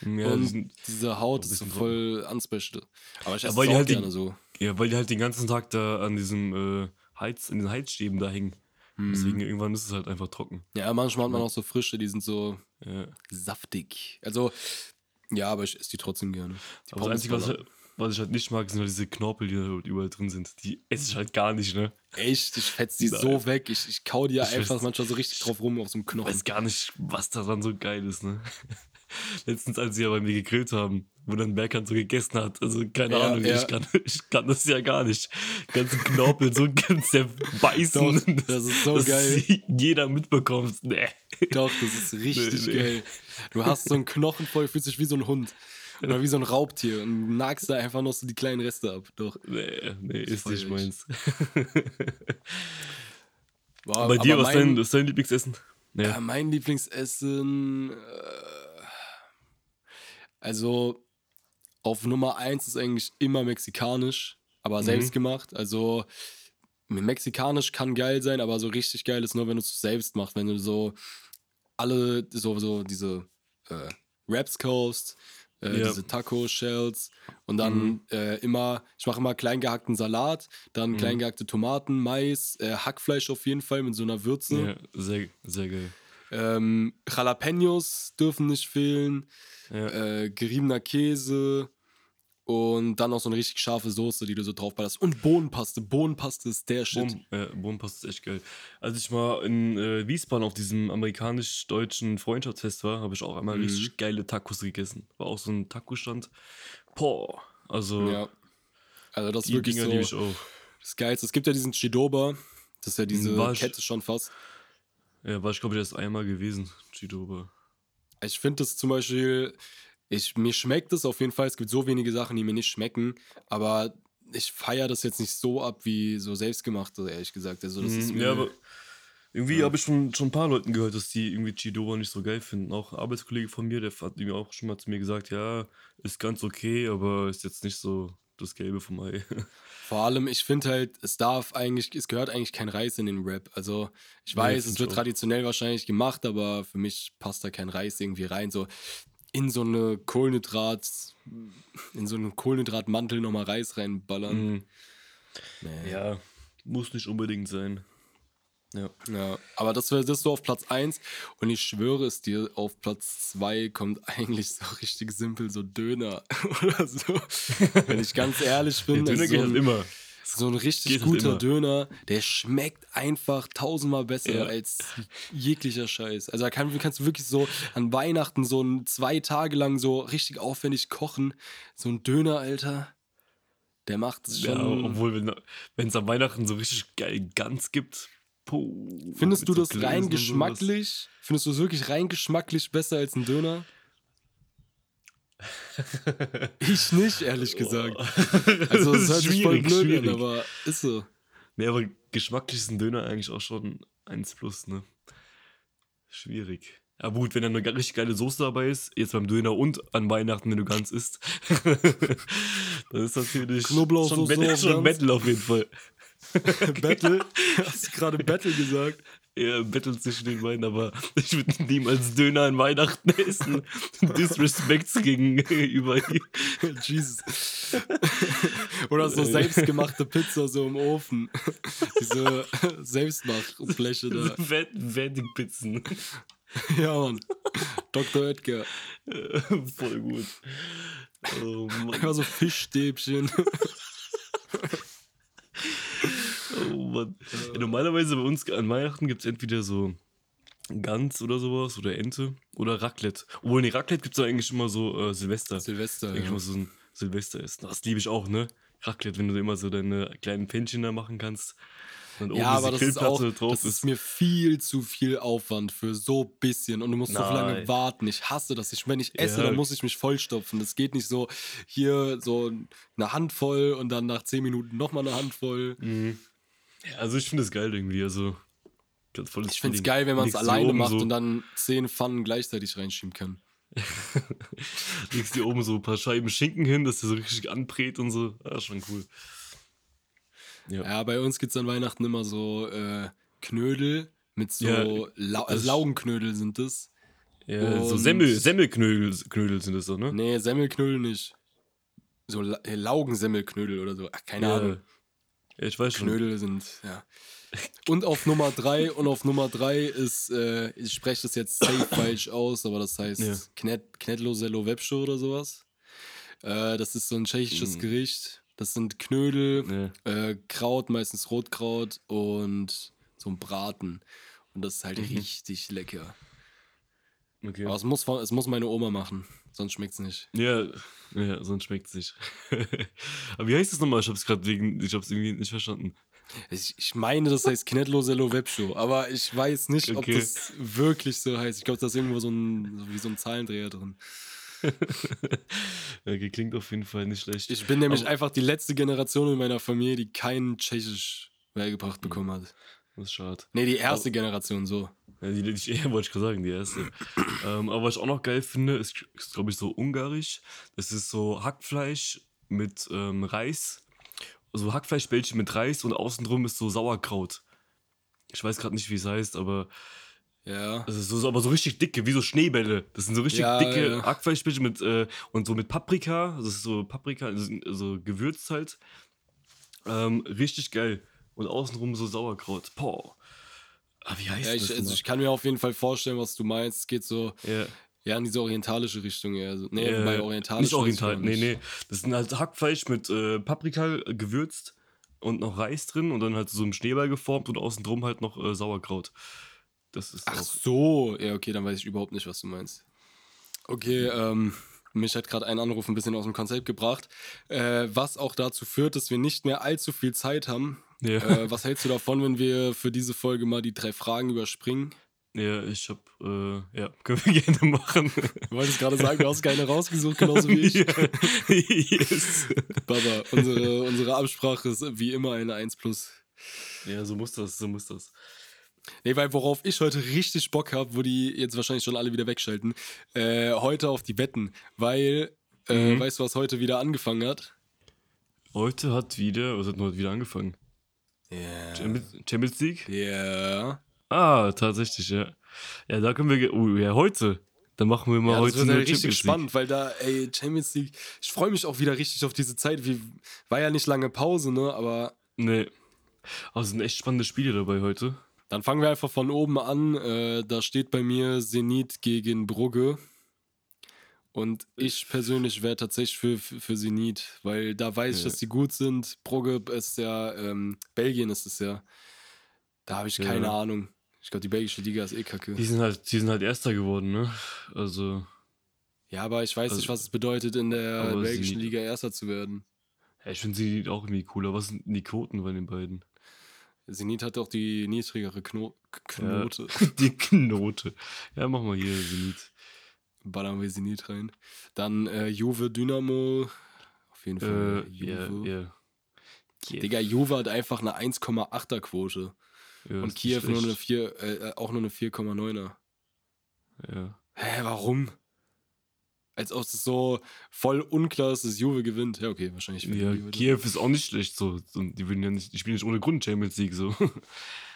Speaker 1: Ja, die
Speaker 2: und
Speaker 1: sind,
Speaker 2: diese Haut ist so voll unspecial. Aber ich esse
Speaker 1: weil
Speaker 2: es
Speaker 1: die
Speaker 2: auch
Speaker 1: halt die-
Speaker 2: gerne so.
Speaker 1: ja, weil die halt den ganzen Tag da an diesem äh, Heiz, in den Heizstäben da hängen.
Speaker 2: Mhm.
Speaker 1: Deswegen irgendwann ist es halt einfach trocken.
Speaker 2: Ja, manchmal hat man auch so frische, die sind so
Speaker 1: Ja.
Speaker 2: saftig. Also, ja, aber ich esse die trotzdem gerne. Die
Speaker 1: Aber das
Speaker 2: Pommes
Speaker 1: Einzige, was,
Speaker 2: ballern.
Speaker 1: Was ich halt nicht mag, sind halt diese Knorpel, die da halt überall drin sind. Die esse ich halt gar nicht, ne?
Speaker 2: Echt, ich fetz die
Speaker 1: Nein.
Speaker 2: so weg. Ich, ich kau die ja
Speaker 1: Ich
Speaker 2: einfach
Speaker 1: weiß-
Speaker 2: manchmal so richtig drauf rum auf so einem
Speaker 1: Ich
Speaker 2: Knochen.
Speaker 1: weiß gar nicht, was daran so geil ist, ne? Letztens, als sie ja bei mir gegrillt haben, wo dann Berkan so gegessen hat. Also, keine
Speaker 2: Ja,
Speaker 1: Ahnung,
Speaker 2: ja.
Speaker 1: Ich, kann, ich kann das ja gar nicht. Ganzen Knorpel so ganz zerbeißen.
Speaker 2: Doch, das ist so
Speaker 1: dass
Speaker 2: geil.
Speaker 1: jeder mitbekommt. Nee.
Speaker 2: Doch, das ist richtig
Speaker 1: Nee, nee.
Speaker 2: geil. Du hast so einen Knochen voll, fühlst dich wie so ein Hund. Oder wie so ein Raubtier und nagst da einfach noch so die kleinen Reste ab. Doch.
Speaker 1: Nee, nee, ist nicht
Speaker 2: ich.
Speaker 1: meins.
Speaker 2: Wow,
Speaker 1: Bei dir, was
Speaker 2: mein,
Speaker 1: dein, was ist dein Lieblingsessen?
Speaker 2: Ja,
Speaker 1: Ja.
Speaker 2: mein Lieblingsessen. Äh, also auf Nummer eins ist eigentlich immer mexikanisch, aber
Speaker 1: Mhm.
Speaker 2: selbst gemacht. Also mexikanisch kann geil sein, aber so richtig geil ist nur, wenn du es selbst machst. Wenn du so alle, so, so diese äh, Wraps kaufst, äh,
Speaker 1: Ja.
Speaker 2: diese Taco-Shells und dann
Speaker 1: Mhm.
Speaker 2: äh, immer, ich mache immer klein gehackten Salat, dann
Speaker 1: Mhm.
Speaker 2: klein gehackte Tomaten, Mais, äh, Hackfleisch auf jeden Fall mit so einer Würze.
Speaker 1: ja, sehr, sehr geil.
Speaker 2: Ähm, Jalapenos dürfen nicht fehlen.
Speaker 1: Ja.
Speaker 2: Äh, geriebener Käse. Und dann noch so eine richtig scharfe Soße, die du so drauf ballerst. Und Bohnenpaste. Bohnenpaste ist der Shit.
Speaker 1: Bohm, äh, Bohnenpaste ist echt geil. Als ich mal in äh, Wiesbaden auf diesem amerikanisch-deutschen Freundschaftsfest war, habe ich auch einmal
Speaker 2: Mhm.
Speaker 1: richtig geile Tacos gegessen. War auch so ein Taco-Stand. Boah, also
Speaker 2: Ja. Also das ist wirklich
Speaker 1: Dinger
Speaker 2: so
Speaker 1: liebe ich auch.
Speaker 2: das Geilste. Es gibt ja diesen Chidoba. Das ist ja diese
Speaker 1: War ich-
Speaker 2: Kette schon fast.
Speaker 1: Ja, war ich glaube ich erst einmal gewesen, Chidoba.
Speaker 2: Ich finde das zum Beispiel, ich, mir schmeckt es auf jeden Fall. Es gibt so wenige Sachen, die mir nicht schmecken. Aber ich feiere das jetzt nicht so ab wie so selbstgemachte, ehrlich gesagt. Also das ist
Speaker 1: Mhm,
Speaker 2: mir,
Speaker 1: ja, aber irgendwie
Speaker 2: Ja.
Speaker 1: habe ich schon, schon ein paar Leuten gehört, dass die irgendwie Chidoba nicht so geil finden. Auch ein Arbeitskollege von mir, der hat irgendwie auch schon mal zu mir gesagt, ja, ist ganz okay, aber ist jetzt nicht so das Gelbe vom Ei.
Speaker 2: Vor allem, ich finde halt, es darf eigentlich, es gehört eigentlich kein Reis in den Rap. Also, ich weiß,
Speaker 1: find
Speaker 2: es wird
Speaker 1: auch.
Speaker 2: traditionell wahrscheinlich gemacht, aber für mich passt da kein Reis irgendwie rein. So in so eine Kohlenhydrat, in so einen Kohlenhydratmantel nochmal Reis reinballern.
Speaker 1: Mhm.
Speaker 2: Nee.
Speaker 1: Ja, muss nicht unbedingt sein. Ja.
Speaker 2: Ja, aber das wäre das so auf Platz 1 und ich schwöre es dir, auf Platz 2 kommt eigentlich so richtig simpel so Döner oder so. Wenn ich ganz ehrlich bin,
Speaker 1: Döner
Speaker 2: ist
Speaker 1: geht
Speaker 2: so
Speaker 1: halt immer.
Speaker 2: So ein richtig
Speaker 1: halt
Speaker 2: guter. Döner, der schmeckt einfach tausendmal besser
Speaker 1: Ja.
Speaker 2: als jeglicher Scheiß. Also da kann, kannst du wirklich so an Weihnachten so ein, zwei Tage lang so richtig aufwendig kochen. So ein Döner, Alter, der macht es
Speaker 1: Ja,
Speaker 2: schon.
Speaker 1: obwohl, wenn es am Weihnachten so richtig geil Gans gibt. Puh,
Speaker 2: Findest du
Speaker 1: so
Speaker 2: das rein geschmacklich? Findest du es wirklich rein geschmacklich besser als ein Döner? Ich nicht, ehrlich gesagt. Also,
Speaker 1: das
Speaker 2: es hört sich voll blöd
Speaker 1: schwierig.
Speaker 2: an, aber ist so.
Speaker 1: Nee, aber geschmacklich ist ein Döner eigentlich auch schon 1 plus, ne? Schwierig. Aber gut, wenn da eine richtig geile Soße dabei ist, jetzt beim Döner und an Weihnachten, wenn du ganz isst, dann ist natürlich schon, Battle, schon. Battle auf jeden Fall.
Speaker 2: Battle? Hast du gerade Battle gesagt?
Speaker 1: Ja, Battle zwischen den beiden, aber ich würde niemals Döner an Weihnachten essen. Disrespects gegenüber.
Speaker 2: Jesus. Oder so selbstgemachte Pizza so im Ofen. Diese Selbstmachfläche da.
Speaker 1: Wedding-Pizzen.
Speaker 2: Ja, Mann. Dr. Oetker.
Speaker 1: Voll gut. Oh Mann.
Speaker 2: Einfach so Fischstäbchen.
Speaker 1: Mann. Ja, normalerweise bei uns an Weihnachten gibt es entweder so Gans oder sowas oder Ente oder Raclette. Obwohl, nee, Raclette gibt es eigentlich immer so äh, Silvester.
Speaker 2: Silvester,
Speaker 1: Eigentlich
Speaker 2: ja.
Speaker 1: immer so ein Silvesteressen. Das liebe ich auch, ne? Raclette, wenn du immer so deine kleinen Pännchen da machen kannst. Dann
Speaker 2: ja, aber das ist auch, das ist mir viel zu viel Aufwand für so bisschen und du musst Nein. so lange warten. Ich hasse das. Ich, wenn ich esse, ja. dann muss ich mich vollstopfen. Das geht nicht so hier so eine Handvoll und dann nach zehn Minuten nochmal eine Handvoll.
Speaker 1: Mhm. Ja, also ich finde es geil irgendwie. Also
Speaker 2: ich finde es geil, wenn man es alleine macht so. und dann zehn Pfannen gleichzeitig reinschieben kann.
Speaker 1: Legst dir oben so ein paar Scheiben Schinken hin, dass der so richtig anbrät und so. Ja, schon cool.
Speaker 2: Ja, ja bei uns gibt es an Weihnachten immer so äh, Knödel mit so ja, Lau also Laugenknödel sind das.
Speaker 1: Ja, und so Semmel, Semmelknödel Knödel sind das so, ne?
Speaker 2: Nee, Semmelknödel nicht. So La Laugensemmelknödel oder so. Ach, keine ja. Ahnung.
Speaker 1: Ich weiß
Speaker 2: Knödel
Speaker 1: schon.
Speaker 2: sind, ja. Und auf Nummer 3 und auf Nummer 3 ist, äh, ich spreche das jetzt safe falsch aus, aber das heißt ja. Knet, Knetlo Sello Webscho oder sowas. Äh, das ist so ein tschechisches mhm. Gericht. Das sind Knödel, ja. äh, Kraut, meistens Rotkraut und so ein Braten. Und das ist halt mhm. richtig lecker. Okay. Aber es muss, es muss meine Oma machen, sonst schmeckt es nicht.
Speaker 1: Ja, ja sonst schmeckt es nicht. Aber wie heißt das nochmal? Ich habe es gerade wegen, ich habe es irgendwie nicht verstanden.
Speaker 2: Ich, ich meine, das heißt Knetlosello Webshow, aber ich weiß nicht, okay. ob das wirklich so heißt. Ich glaube, da ist irgendwo so ein, wie so ein Zahlendreher drin.
Speaker 1: okay, klingt auf jeden Fall nicht schlecht.
Speaker 2: Ich bin nämlich aber einfach die letzte Generation in meiner Familie, die kein Tschechisch beigebracht hm. bekommen hat.
Speaker 1: Das ist schade.
Speaker 2: Nee, die erste aber, Generation so.
Speaker 1: Ja, die, die, ja, wollte ich gerade sagen, die erste. ähm, aber was ich auch noch geil finde, ist, ist glaube ich, so ungarisch. Das ist so Hackfleisch mit ähm, Reis so Hackfleischbällchen mit Reis und außenrum ist so Sauerkraut. Ich weiß gerade nicht, wie es heißt, aber.
Speaker 2: Ja.
Speaker 1: Das ist so, aber so richtig dicke, wie so Schneebälle. Das sind so richtig ja, dicke ja. Hackfleischbällchen mit äh, und so mit Paprika. Das ist so Paprika, also, also gewürzt halt. Ähm, richtig geil. Und außenrum so Sauerkraut. Boah.
Speaker 2: Aber ah, wie heißt ja, ich, das? Also ich kann mir auf jeden Fall vorstellen, was du meinst. Es geht so.
Speaker 1: Ja.
Speaker 2: Ja, in diese orientalische Richtung eher. Also, nee, äh, bei orientalisch.
Speaker 1: Nicht oriental, nee, nee. Das sind halt Hackfleisch mit äh, Paprika gewürzt und noch Reis drin und dann halt so ein Schneeball geformt und außen drum halt noch äh, Sauerkraut. Das ist
Speaker 2: Ach so, ja, okay, dann weiß ich überhaupt nicht, was du meinst. Okay, ähm, mich hat gerade ein Anruf ein bisschen aus dem Konzept gebracht, äh, was auch dazu führt, dass wir nicht mehr allzu viel Zeit haben. Ja. Äh, was hältst du davon, wenn wir für diese Folge mal die drei Fragen überspringen?
Speaker 1: Ja, ich hab, äh, ja, können wir gerne machen.
Speaker 2: Du wolltest gerade sagen, du hast keine rausgesucht, genauso wie ich. yes. Baba, unsere, unsere Absprache ist wie immer eine 1 plus.
Speaker 1: Ja, so muss das, so muss das.
Speaker 2: Nee, weil worauf ich heute richtig Bock habe, wo die jetzt wahrscheinlich schon alle wieder wegschalten, äh, heute auf die Wetten. Weil, äh, mhm. weißt du, was heute wieder angefangen hat?
Speaker 1: Heute hat wieder, was hat heute wieder angefangen?
Speaker 2: Yeah.
Speaker 1: Champions League?
Speaker 2: Ja. Yeah.
Speaker 1: Ah, tatsächlich, ja. Ja, da können wir. Oh, ja, heute. Dann machen wir mal ja, heute
Speaker 2: das wird eine richtig spannend, weil da, ey, Champions League. Ich freue mich auch wieder richtig auf diese Zeit. Wie, war ja nicht lange Pause, ne? Aber.
Speaker 1: Nee. Aber es sind echt spannende Spiele dabei heute.
Speaker 2: Dann fangen wir einfach von oben an. Äh, da steht bei mir Zenit gegen Brugge. Und ich persönlich wäre tatsächlich für, für, für Zenit, weil da weiß ich, dass die gut sind. Brugge ist ja, ähm, Belgien ist es ja. Da habe ich keine ja. Ahnung. Ich glaube, die belgische Liga ist eh kacke.
Speaker 1: Die sind halt, die sind halt Erster geworden, ne? Also.
Speaker 2: Ja, aber ich weiß also, nicht, was es bedeutet, in der belgischen Liga Erster zu werden.
Speaker 1: Ja, ich finde sie auch irgendwie cooler. Was sind die Quoten bei den beiden?
Speaker 2: Zenit hat auch die niedrigere Kno Knote.
Speaker 1: Ja, die Knote. Ja, machen wir hier Zenit.
Speaker 2: Ballern wir Zenit rein. Dann äh, Juve Dynamo. Auf jeden Fall.
Speaker 1: Äh, Juve. Yeah,
Speaker 2: yeah. Digga, Juve hat einfach eine 1,8er Quote. Ja, und Kiew nur eine 4, äh, auch nur eine 4,9er.
Speaker 1: Ja.
Speaker 2: Hä, warum? Als ob es so voll unklar ist, dass Juve gewinnt. Ja, okay, wahrscheinlich.
Speaker 1: Ja, Kiew ist auch nicht schlecht so. Die, würden ja nicht, die spielen nicht ohne Grund Champions League so.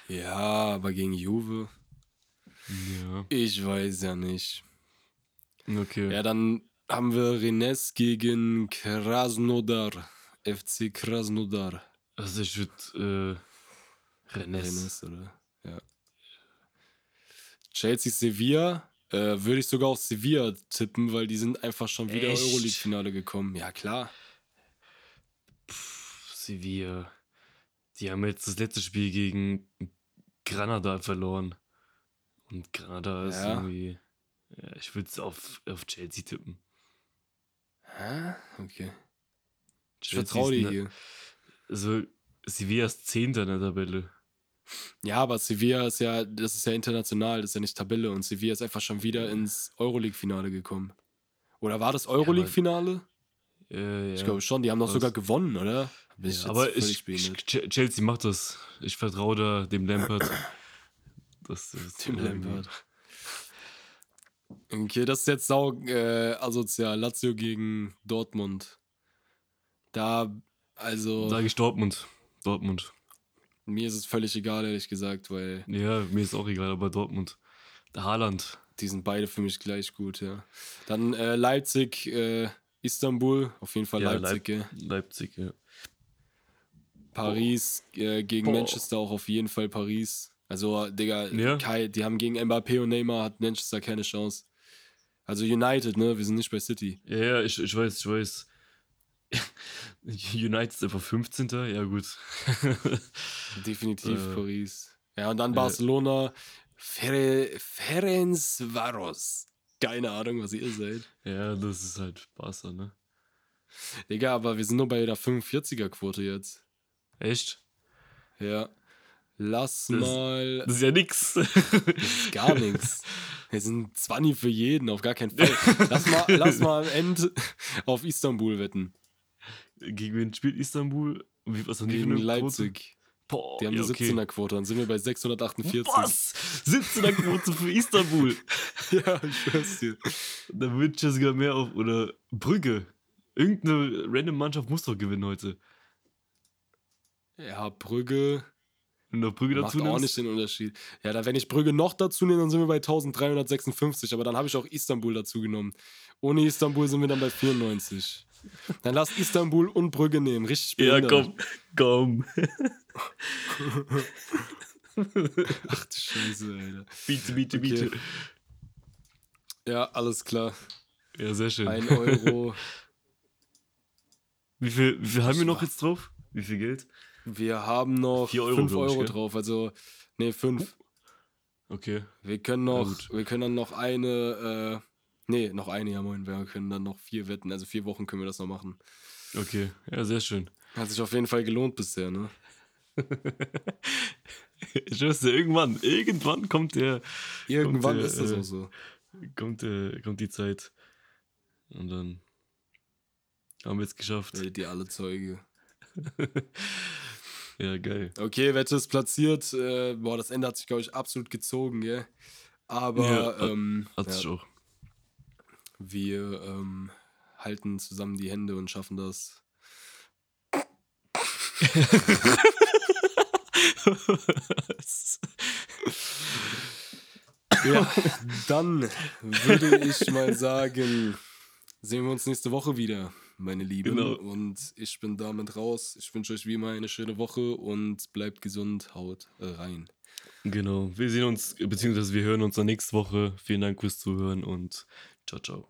Speaker 2: Ja, aber gegen Juve.
Speaker 1: Ja.
Speaker 2: Ich weiß ja nicht.
Speaker 1: Okay.
Speaker 2: Ja, dann haben wir Rennes gegen Krasnodar. FC Krasnodar.
Speaker 1: Also ich würde äh,
Speaker 2: Rennes. Rennes, oder? Ja. Chelsea, Sevilla. Äh, Würde ich sogar auf Sevilla tippen, weil die sind einfach schon wieder Euroleague-Finale gekommen. Ja, klar.
Speaker 1: Puh, Sevilla. Die haben jetzt das letzte Spiel gegen Granada verloren. Und Granada ist ja. irgendwie. Ja, ich würde es auf, auf Chelsea tippen.
Speaker 2: Hä? Okay. Ich vertraue dir hier.
Speaker 1: Also, Sevilla ist Zehnter in der Tabelle.
Speaker 2: Ja, aber Sevilla ist ja, das ist ja international, das ist ja nicht Tabelle und Sevilla ist einfach schon wieder ins Euroleague-Finale gekommen. Oder war das Euroleague-Finale? Ich
Speaker 1: ja.
Speaker 2: glaube schon, die haben doch sogar gewonnen, oder? Ich
Speaker 1: Ja, aber ich, Chelsea macht das. Ich vertraue da dem Lampard. Das ist
Speaker 2: Dem Lampard. Okay, das ist jetzt sau äh, asozial. Lazio gegen Dortmund. Da, also,
Speaker 1: Sage ich Dortmund. Dortmund.
Speaker 2: mir ist es völlig egal, ehrlich gesagt, weil
Speaker 1: Ja, mir ist auch egal, aber Dortmund. Der Haaland.
Speaker 2: die sind beide für mich gleich gut, ja. Dann äh, Leipzig, äh, Istanbul, auf jeden Fall
Speaker 1: Ja,
Speaker 2: Leipzig,
Speaker 1: Leip-
Speaker 2: ja.
Speaker 1: Leipzig, ja.
Speaker 2: Paris äh, gegen
Speaker 1: Boah.
Speaker 2: Manchester auch auf jeden Fall Paris. Also, Digga,
Speaker 1: Ja.
Speaker 2: Kai, die haben gegen Mbappé und Neymar hat Manchester keine Chance. Also United, ne? Wir sind nicht bei City.
Speaker 1: Ja, ja, ich, ich weiß, ich weiß. United ist einfach 15. Ja, gut.
Speaker 2: Definitiv
Speaker 1: Äh,
Speaker 2: Paris. Ja, und dann
Speaker 1: äh,
Speaker 2: Barcelona. Fer Ferenc Varos. Keine Ahnung, was ihr seid.
Speaker 1: ja, das ist halt Barca, ne?
Speaker 2: Digga, aber wir sind nur bei der 45er-Quote jetzt.
Speaker 1: Echt?
Speaker 2: Ja. Lass
Speaker 1: Das-
Speaker 2: mal.
Speaker 1: Das ist ja nix.
Speaker 2: Gar nichts. Wir sind 20 für jeden, auf gar keinen Fall. Lass mal, lass mal am Ende auf Istanbul wetten.
Speaker 1: Gegen wen spielt Istanbul? Wie, was haben die
Speaker 2: Gegen
Speaker 1: Quote?
Speaker 2: Leipzig.
Speaker 1: Boah,
Speaker 2: Die haben
Speaker 1: ja,
Speaker 2: eine
Speaker 1: okay.
Speaker 2: 17er-Quote, dann sind wir bei 648.
Speaker 1: Was? 17er Quote für Istanbul.
Speaker 2: Ja, ich schwör's dir.
Speaker 1: Da wird ja sogar mehr auf. Oder Brügge. Irgendeine random Mannschaft muss doch gewinnen heute.
Speaker 2: Ja, Brügge.
Speaker 1: Wenn du noch Brügge
Speaker 2: Macht
Speaker 1: dazu
Speaker 2: auch
Speaker 1: nimmst.
Speaker 2: nicht den Unterschied. Ja, da wenn ich Brügge noch dazu nehme, dann sind wir bei 1356. Aber dann habe ich auch Istanbul dazu genommen. Ohne Istanbul sind wir dann bei 94. Dann lass Istanbul und Brügge nehmen. Richtig
Speaker 1: Ja,
Speaker 2: behindert.
Speaker 1: komm. Komm.
Speaker 2: Ach du Scheiße, Alter.
Speaker 1: Biete, biete,
Speaker 2: Okay.
Speaker 1: biete.
Speaker 2: Ja, alles klar.
Speaker 1: Ja, sehr schön.
Speaker 2: Ein Euro.
Speaker 1: Wie viel, wie viel haben wir noch jetzt drauf? Wie viel Geld?
Speaker 2: Wir haben noch
Speaker 1: Vier Euro,
Speaker 2: 5
Speaker 1: glaub ich,
Speaker 2: Euro
Speaker 1: gell?
Speaker 2: drauf. Also, nee, 5.
Speaker 1: Okay.
Speaker 2: Wir können noch, wir können dann noch eine, äh, nee, noch eine, ja moin, wir können dann noch vier wetten. Also vier Wochen können wir das noch machen.
Speaker 1: Okay. Ja, sehr schön.
Speaker 2: Hat sich auf jeden Fall gelohnt bisher, ne?
Speaker 1: Ich dir, irgendwann, irgendwann kommt der,
Speaker 2: Irgendwann
Speaker 1: der,
Speaker 2: ist das
Speaker 1: äh,
Speaker 2: auch so.
Speaker 1: kommt der, kommt die Zeit. Und dann haben wir es geschafft.
Speaker 2: Werdet ihr alle Zeuge.
Speaker 1: Ja, geil.
Speaker 2: Okay, Wette ist platziert. Äh, boah, das Ende hat sich, glaube ich, absolut gezogen, gell? Aber
Speaker 1: Ja,
Speaker 2: ähm,
Speaker 1: Hat
Speaker 2: ja,
Speaker 1: sich auch.
Speaker 2: wir ähm, halten zusammen die Hände und schaffen das. Ja, dann würde ich mal sagen, sehen wir uns nächste Woche wieder, meine Lieben.
Speaker 1: Genau.
Speaker 2: Und ich bin damit raus. Ich wünsche euch wie immer eine schöne Woche und bleibt gesund, haut rein.
Speaker 1: genau. Wir sehen uns, beziehungsweise wir hören uns dann nächste Woche. Vielen Dank fürs Zuhören und ciao, ciao.